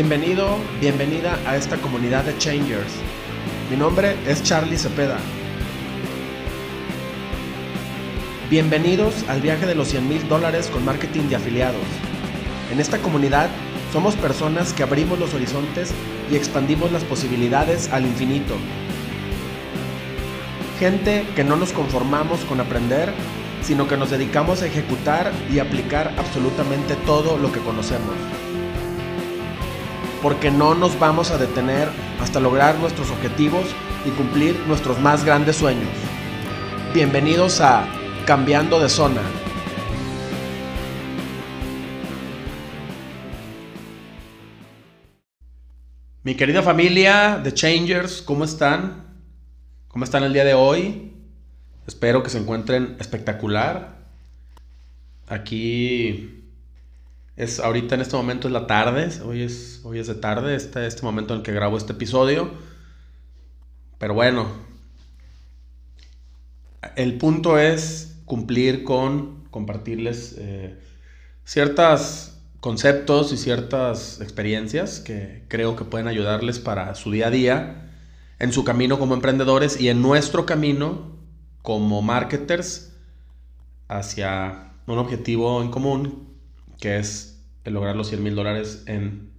Bienvenido, bienvenida a esta comunidad de Changers. Mi nombre es Charlie Cepeda. Bienvenidos al viaje de los 100 mil dólares con marketing de afiliados. En esta comunidad somos personas que abrimos los horizontes y expandimos las posibilidades al infinito. Gente que no nos conformamos con aprender, sino que nos dedicamos a ejecutar y aplicar absolutamente todo lo que conocemos. Porque no nos vamos a detener hasta lograr nuestros objetivos y cumplir nuestros más grandes sueños. Bienvenidos a Cambiando de Zona. Mi querida familia de Changers, ¿cómo están? ¿Cómo están el día de hoy? Espero que se encuentren espectacular. Aquí es ahorita en este momento es la tarde, hoy es, hoy es de tarde, este, este momento en que grabo este episodio. Pero bueno, el punto es cumplir con compartirles eh, ciertos conceptos y ciertas experiencias que creo que pueden ayudarles para su día a día, en su camino como emprendedores y en nuestro camino como marketers hacia un objetivo en común que es el lograr los 100 mil dólares en,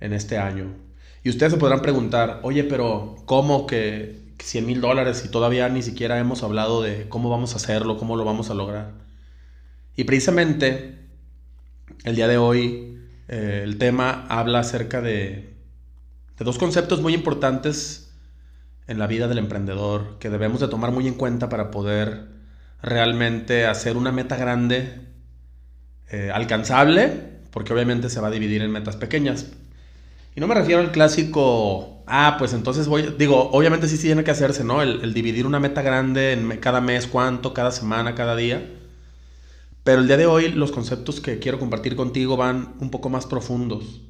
en este año. Y ustedes se podrán preguntar, oye, pero ¿cómo que 100 mil dólares y todavía ni siquiera hemos hablado de cómo vamos a hacerlo, cómo lo vamos a lograr? Y precisamente el día de hoy eh, el tema habla acerca de, de dos conceptos muy importantes en la vida del emprendedor que debemos de tomar muy en cuenta para poder realmente hacer una meta grande, eh, alcanzable, porque obviamente se va a dividir en metas pequeñas. Y no me refiero al clásico, ah, pues entonces voy, digo, obviamente sí, tiene que hacerse, ¿no? El, el dividir una meta grande en cada mes, cuánto, cada semana, cada día. Pero el día de hoy los conceptos que quiero compartir contigo van un poco más profundos.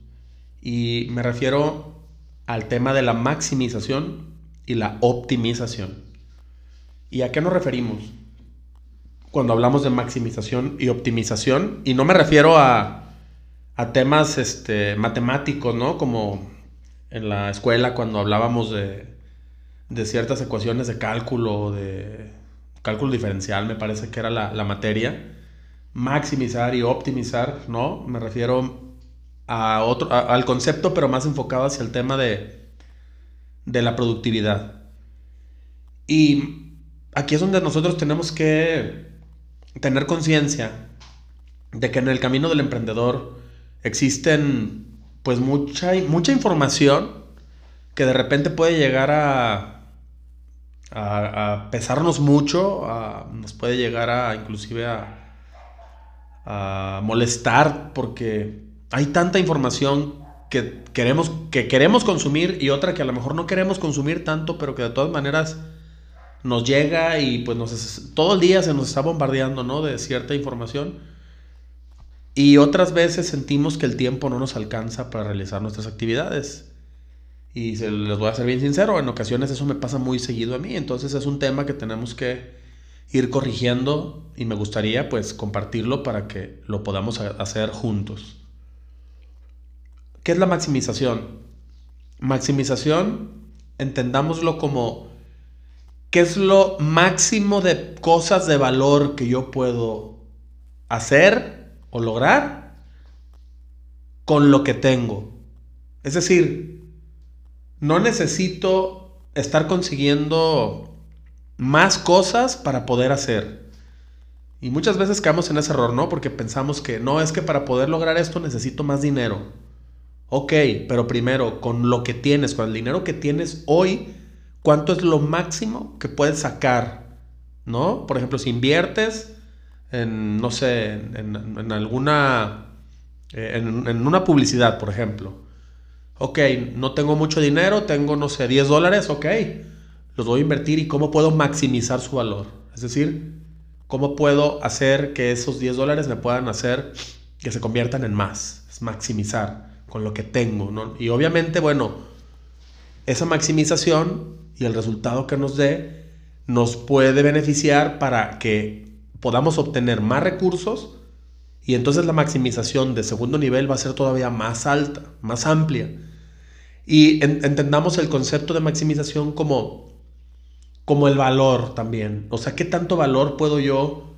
Y me refiero al tema de la maximización y la optimización. ¿Y a qué nos referimos? Cuando hablamos de maximización y optimización, y no me refiero a, a temas este, matemáticos, ¿no? Como en la escuela cuando hablábamos de, de ciertas ecuaciones de cálculo, de cálculo diferencial, me parece que era la, la materia. Maximizar y optimizar, ¿no? Me refiero a otro, al concepto, pero más enfocado hacia el tema de, de la productividad. Y aquí es donde nosotros tenemos que tener conciencia de que en el camino del emprendedor existen pues mucha, mucha información que de repente puede llegar a, a, pesarnos mucho, nos puede llegar a inclusive a, a molestar porque hay tanta información que queremos, que queremos consumir y otra que a lo mejor no queremos consumir tanto, pero que de todas maneras nos llega y pues nos, todo el día se nos está bombardeando, ¿no? De cierta información. Y otras veces sentimos que el tiempo no nos alcanza para realizar nuestras actividades. Y se, les voy a ser bien sincero, en ocasiones eso me pasa muy seguido a mí, entonces es un tema que tenemos que ir corrigiendo y me gustaría pues compartirlo para que lo podamos hacer juntos. ¿Qué es la maximización? Maximización, entendámoslo como qué es lo máximo de cosas de valor que yo puedo hacer o lograr con lo que tengo. Es decir, no necesito estar consiguiendo más cosas para poder hacer. Y muchas veces caemos en ese error, ¿no? Porque pensamos que no, es que para poder lograr esto necesito más dinero. Ok, pero primero, con lo que tienes, con el dinero que tienes hoy, ¿cuánto es lo máximo que puedes sacar? ¿No? Por ejemplo, si inviertes en, no sé, en, alguna, eh, en, una publicidad, por ejemplo. Ok, no tengo mucho dinero, tengo, no sé, 10 dólares, ok, los voy a invertir y cómo puedo maximizar su valor. Es decir, cómo puedo hacer que esos 10 dólares me puedan hacer que se conviertan en más, es maximizar con lo que tengo. Y obviamente, bueno, esa maximización y el resultado que nos dé nos puede beneficiar para que podamos obtener más recursos Y entonces la maximización de segundo nivel va a ser todavía más alta, más amplia. Y entendamos el concepto de maximización como, como el valor también. O sea, ¿qué tanto valor puedo yo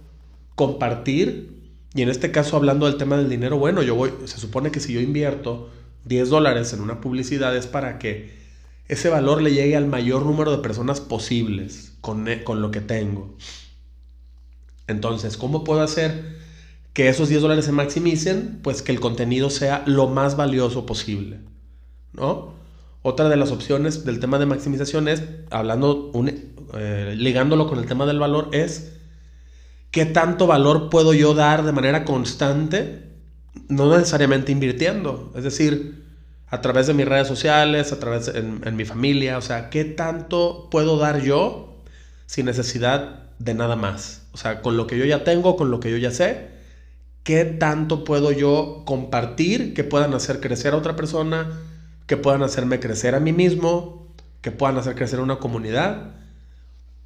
compartir? Y en este caso, hablando del tema del dinero, bueno, yo voy, se supone que si yo invierto 10 dólares en una publicidad es para que ese valor le llegue al mayor número de personas posibles con, con lo que tengo. Entonces, ¿cómo puedo hacer que esos 10 dólares se maximicen? Pues que el contenido sea lo más valioso posible. ¿No? Otra de las opciones del tema de maximización es, hablando, eh, ligándolo con el tema del valor, es qué tanto valor puedo yo dar de manera constante, no necesariamente invirtiendo. Es decir, a través de mis redes sociales, a través en, en mi familia, o sea, qué tanto puedo dar yo sin necesidad de nada más. O sea, con lo que yo ya tengo, con lo que yo ya sé, ¿qué tanto puedo yo compartir que puedan hacer crecer a otra persona, que puedan hacerme crecer a mí mismo, que puedan hacer crecer una comunidad,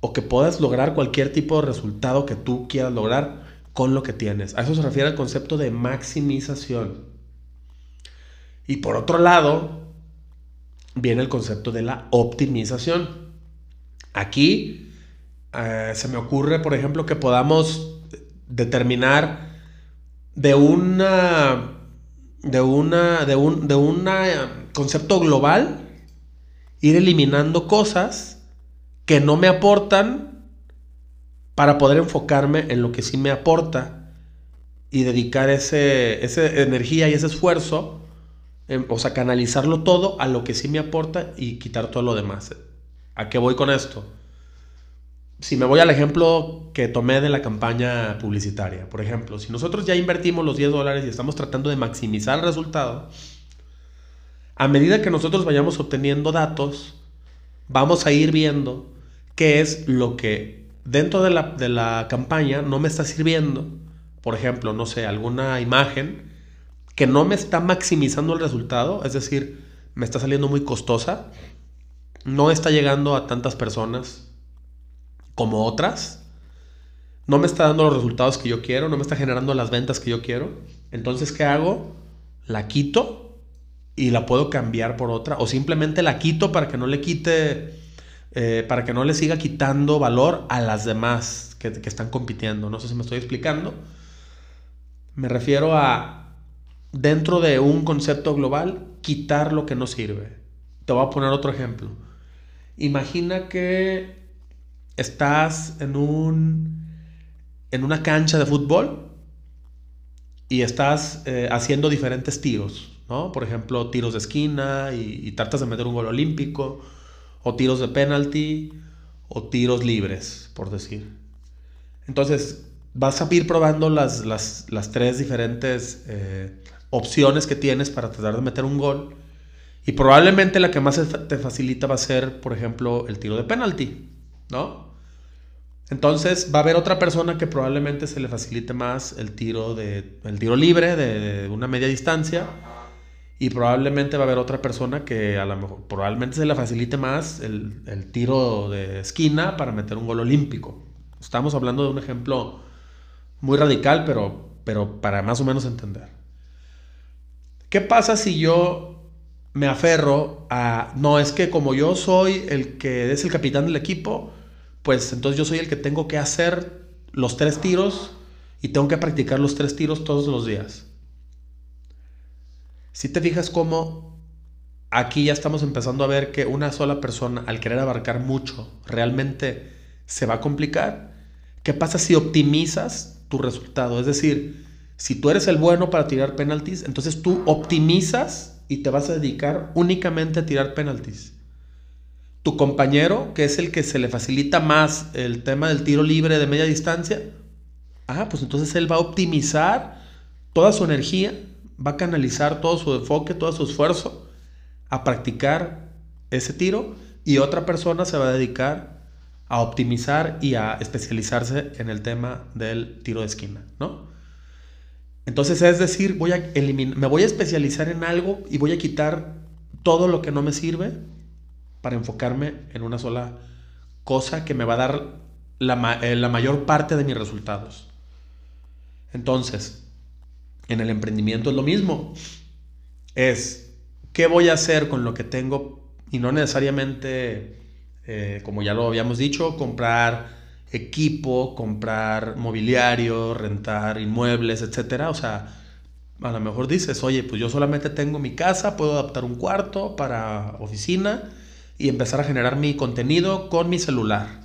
o que puedas lograr cualquier tipo de resultado que tú quieras lograr con lo que tienes? A eso se refiere el concepto de maximización. Y por otro lado, viene el concepto de la optimización. Aquí eh, se me ocurre, por ejemplo, que podamos determinar de una de una de un de un concepto global ir eliminando cosas que no me aportan para poder enfocarme en lo que sí me aporta y dedicar ese, esa energía y ese esfuerzo, o sea, canalizarlo todo a lo que sí me aporta y quitar todo lo demás. ¿A qué voy con esto? si me voy al ejemplo que tomé de la campaña publicitaria, por ejemplo, si nosotros ya invertimos los 10 dólares y estamos tratando de maximizar el resultado, a medida que nosotros vayamos obteniendo datos, vamos a ir viendo qué es lo que dentro de la, de la campaña no me está sirviendo. Por ejemplo, no sé, alguna imagen que no me está maximizando el resultado, es decir, me está saliendo muy costosa, no está llegando a tantas personas, como otras, no me está dando los resultados que yo quiero, no me está generando las ventas que yo quiero. Entonces, ¿qué hago? La quito y la puedo cambiar por otra. O simplemente la quito para que no le quite, eh, para que no le siga quitando valor a las demás que, que están compitiendo. No sé si me estoy explicando. Me refiero a, dentro de un concepto global, quitar lo que no sirve. Te voy a poner otro ejemplo. Imagina que estás en un en una cancha de fútbol y estás eh, haciendo diferentes tiros, ¿no? Por ejemplo, tiros de esquina y, tratas de meter un gol olímpico, o tiros de penalty, o tiros libres, por decir. Entonces, vas a ir probando las, las, tres diferentes eh, opciones que tienes para tratar de meter un gol. Y probablemente la que más te facilita va a ser, por ejemplo, el tiro de penalty. ¿no? Entonces va a haber otra persona que probablemente se le facilite más el tiro, de, el tiro libre de, una media distancia y probablemente va a haber otra persona que a lo mejor probablemente se le facilite más el, el tiro de esquina para meter un gol olímpico. Estamos hablando de un ejemplo muy radical, pero, pero para más o menos entender. ¿Qué pasa si yo me aferro a, no, es que como yo soy el que es el capitán del equipo, pues entonces yo soy el que tengo que hacer los tres tiros y tengo que practicar los tres tiros todos los días. Si te fijas cómo aquí ya estamos empezando a ver que una sola persona al querer abarcar mucho realmente se va a complicar, ¿qué pasa si optimizas tu resultado? Es decir, si tú eres el bueno para tirar penaltis, entonces tú optimizas y te vas a dedicar únicamente a tirar penaltis tu compañero, que es el que se le facilita más el tema del tiro libre de media distancia, ah, pues entonces él va a optimizar toda su energía, va a canalizar todo su enfoque, todo su esfuerzo a practicar ese tiro y otra persona se va a dedicar a optimizar y a especializarse en el tema del tiro de esquina, ¿no? Entonces es decir, voy a eliminar, me voy a especializar en algo y voy a quitar todo lo que no me sirve para enfocarme en una sola cosa que me va a dar la, eh, mayor parte de mis resultados. Entonces, En el emprendimiento es lo mismo. Es, ¿qué voy a hacer con lo que tengo? Y no necesariamente, eh, como ya lo habíamos dicho, comprar equipo, comprar mobiliario, rentar inmuebles, etcétera. O sea, a lo mejor dices, oye, pues yo solamente tengo mi casa, puedo adaptar un cuarto para oficina y empezar a generar mi contenido con mi celular.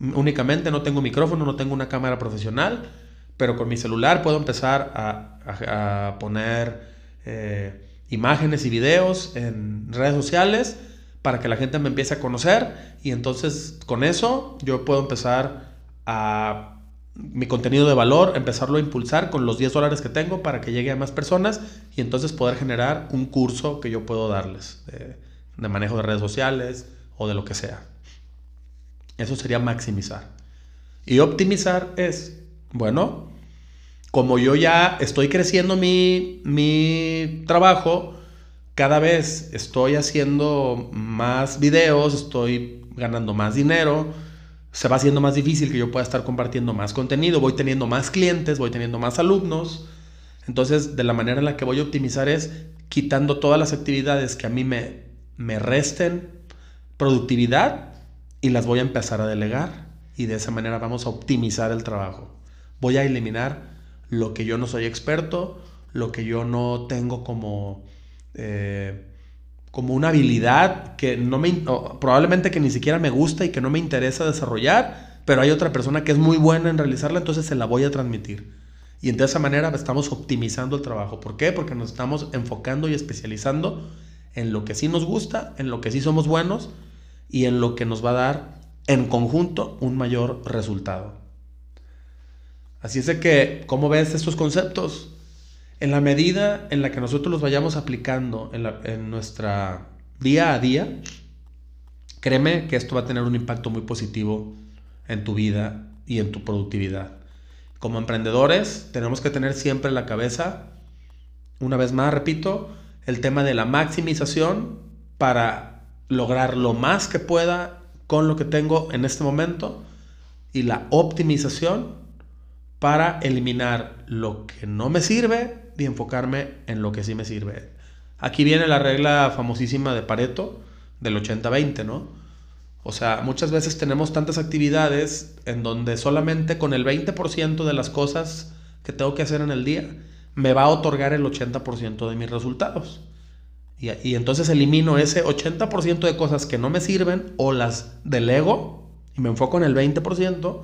Únicamente no tengo micrófono, no tengo una cámara profesional, pero con mi celular puedo empezar a, poner eh, imágenes y videos en redes sociales para que la gente me empiece a conocer y entonces con eso yo puedo empezar a mi contenido de valor, empezarlo a impulsar con los 10 dólares que tengo para que llegue a más personas y entonces poder generar un curso que yo puedo darles de, manejo de redes sociales o de lo que sea. Eso sería maximizar. Y optimizar es, bueno, como yo ya estoy creciendo mi, mi trabajo, cada vez estoy haciendo más videos, estoy ganando más dinero, se va haciendo más difícil que yo pueda estar compartiendo más contenido, voy teniendo más clientes, voy teniendo más alumnos. Entonces, de la manera en la que voy a optimizar es quitando todas las actividades que a mí me, me resten productividad y las voy a empezar a delegar. Y de esa manera vamos a optimizar el trabajo. Voy a eliminar lo que yo no soy experto, lo que yo no tengo como eh, como una habilidad que no me, probablemente que ni siquiera me gusta y que no me interesa desarrollar, pero hay otra persona que es muy buena en realizarla, entonces se la voy a transmitir. Y de esa manera estamos optimizando el trabajo. ¿Por qué? Porque nos estamos enfocando y especializando en lo que sí nos gusta, en lo que sí somos buenos y en lo que nos va a dar en conjunto un mayor resultado. Así es de que, ¿cómo ves estos conceptos? En la medida en la que nosotros los vayamos aplicando en, nuestra día a día, créeme que esto va a tener un impacto muy positivo en tu vida y en tu productividad. Como emprendedores tenemos que tener siempre en la cabeza, una vez más, repito, el tema de la maximización para lograr lo más que pueda con lo que tengo en este momento y la optimización para eliminar lo que no me sirve y enfocarme en lo que sí me sirve. Aquí viene la regla famosísima de Pareto del 80-20, ¿no? O sea, muchas veces tenemos tantas actividades en donde solamente con el 20% de las cosas que tengo que hacer en el día me va a otorgar el 80% de mis resultados. Y, y, entonces elimino ese 80% de cosas que no me sirven o las delego y me enfoco en el 20%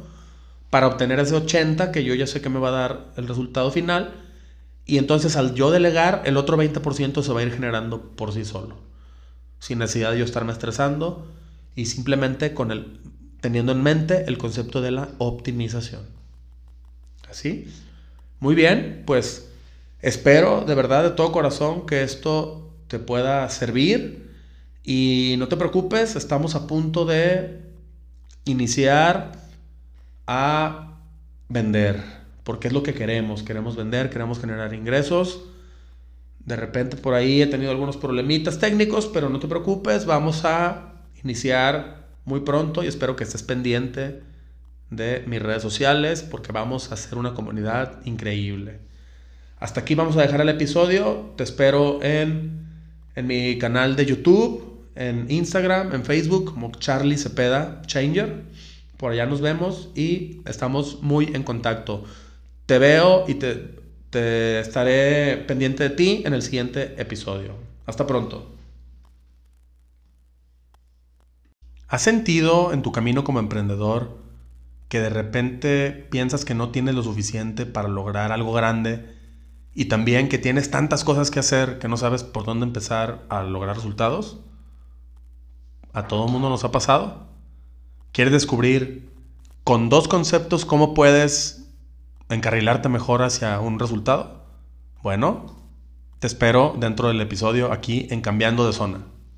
para obtener ese 80% que yo ya sé que me va a dar el resultado final y entonces al yo delegar, el otro 20% se va a ir generando por sí solo. Sin necesidad de yo estarme estresando y simplemente con el, teniendo en mente el concepto de la optimización. ¿Así? Muy bien, pues espero de verdad de todo corazón que esto te pueda servir. Y no te preocupes, estamos a punto de iniciar a vender porque es lo que queremos. Queremos vender, queremos generar ingresos. De repente por ahí he tenido algunos problemitas técnicos, pero no te preocupes, vamos a iniciar muy pronto y espero que estés pendiente de mis redes sociales porque vamos a hacer una comunidad increíble. Hasta aquí vamos a dejar el episodio. Te espero en, en mi canal de YouTube, en Instagram, en Facebook como Charlie Cepeda Changer. Por allá nos vemos y estamos muy en contacto. Te veo y te, estaré pendiente de ti en el siguiente episodio. Hasta pronto. ¿Has sentido en tu camino como emprendedor que de repente piensas que no tienes lo suficiente para lograr algo grande y también que tienes tantas cosas que hacer que no sabes por dónde empezar a lograr resultados? ¿A todo mundo nos ha pasado? ¿Quieres descubrir con dos conceptos cómo puedes encarrilarte mejor hacia un resultado? Bueno, te espero dentro del episodio aquí en Cambiando de Zona.